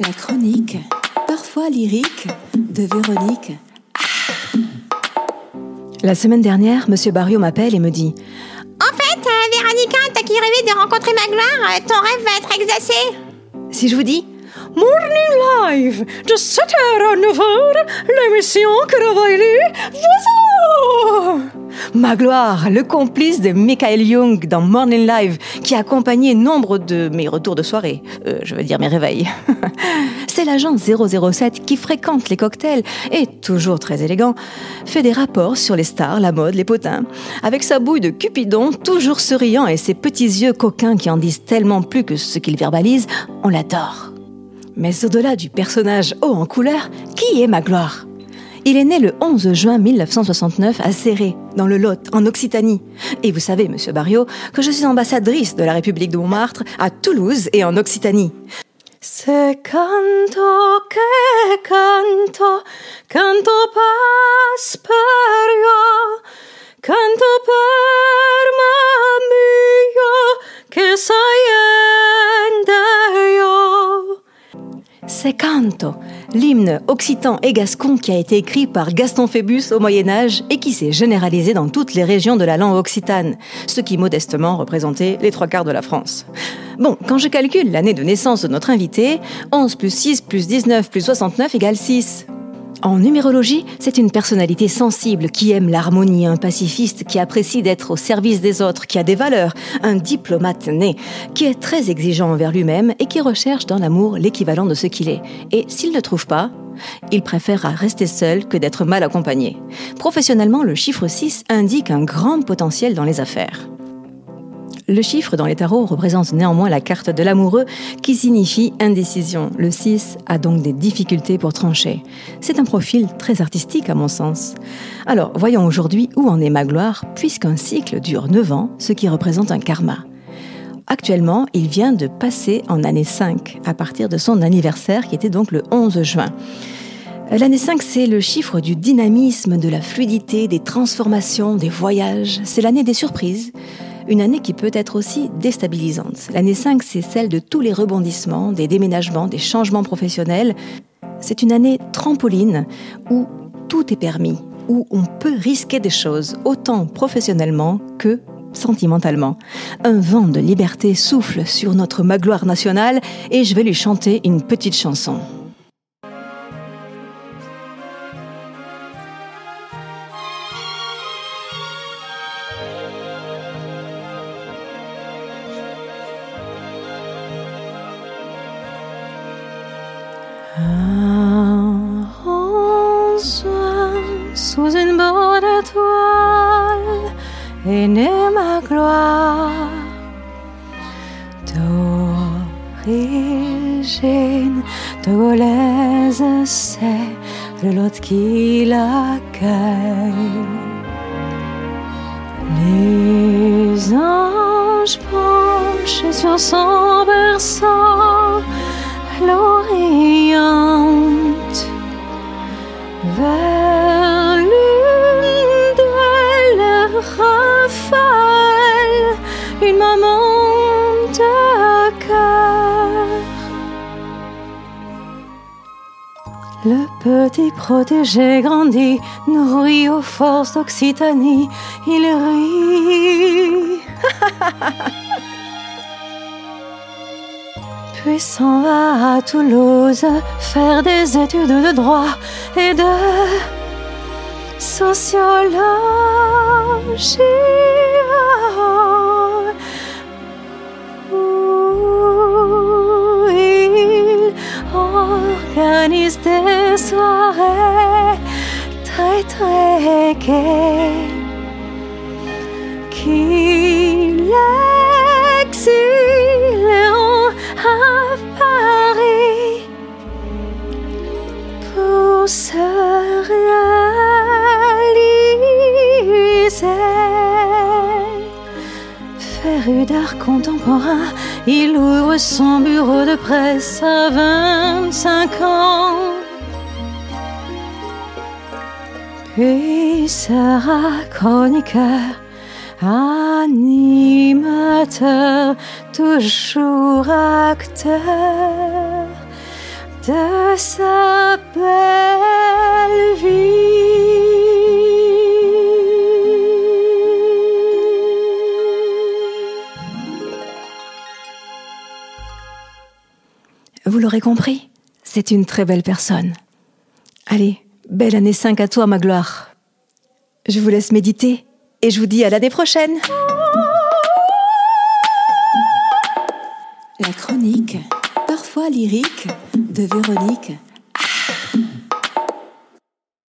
La chronique, parfois lyrique, de Véronique. La semaine dernière, Monsieur Barrio m'appelle et me dit En fait, euh, Véronica, t'as qui rêvé de rencontrer ma gloire euh, Ton rêve va être exaucé. Si je vous dis Morning Live de 7h à 9h, l'émission que Voilà Magloire, le complice de Michael Young dans Morning Live, qui a accompagné nombre de mes retours de soirée, euh, je veux dire mes réveils. C'est l'agent 007 qui fréquente les cocktails et, toujours très élégant, fait des rapports sur les stars, la mode, les potins. Avec sa bouille de Cupidon, toujours souriant et ses petits yeux coquins qui en disent tellement plus que ce qu'il verbalise, on l'adore. Mais au-delà du personnage haut en couleur, qui est Magloire il est né le 11 juin 1969 à Serré, dans le Lot, en Occitanie. Et vous savez, monsieur Barrio, que je suis ambassadrice de la République de Montmartre à Toulouse et en Occitanie. Se canto que canto, canto pasperio, canto L'hymne occitan et gascon qui a été écrit par Gaston Phébus au Moyen Âge et qui s'est généralisé dans toutes les régions de la langue occitane, ce qui modestement représentait les trois quarts de la France. Bon, quand je calcule l'année de naissance de notre invité, 11 plus 6 plus 19 plus 69 égale 6. En numérologie, c'est une personnalité sensible qui aime l'harmonie, un pacifiste qui apprécie d'être au service des autres, qui a des valeurs, un diplomate né, qui est très exigeant envers lui-même et qui recherche dans l'amour l'équivalent de ce qu'il est. Et s'il ne trouve pas, il préférera rester seul que d'être mal accompagné. Professionnellement, le chiffre 6 indique un grand potentiel dans les affaires. Le chiffre dans les tarots représente néanmoins la carte de l'amoureux qui signifie indécision. Le 6 a donc des difficultés pour trancher. C'est un profil très artistique à mon sens. Alors, voyons aujourd'hui où en est ma gloire, puisqu'un cycle dure 9 ans, ce qui représente un karma. Actuellement, il vient de passer en année 5, à partir de son anniversaire qui était donc le 11 juin. L'année 5, c'est le chiffre du dynamisme, de la fluidité, des transformations, des voyages. C'est l'année des surprises, une année qui peut être aussi déstabilisante. L'année 5, c'est celle de tous les rebondissements, des déménagements, des changements professionnels. C'est une année trampoline où tout est permis, où on peut risquer des choses, autant professionnellement que sentimentalement. Un vent de liberté souffle sur notre magloire nationale et je vais lui chanter une petite chanson. Sous une bonne étoile est née ma gloire d'origine togolaise, c'est le lot qui l'accueille. Les anges penchent sur son berceau l'oriente une maman de cœur. Le petit protégé grandit, nourri aux forces d'Occitanie, il rit. puis s'en va à Toulouse faire des études de droit et de sociologie. Où il organise des soirées très très gaies qui l'exileront à Paris pour se D'art contemporain, il ouvre son bureau de presse à 25 ans. Puis sera chroniqueur animateur, toujours acteur, de sa belle Vous l'aurez compris, c'est une très belle personne. Allez, belle année 5 à toi, ma gloire. Je vous laisse méditer et je vous dis à l'année prochaine. La chronique, parfois lyrique, de Véronique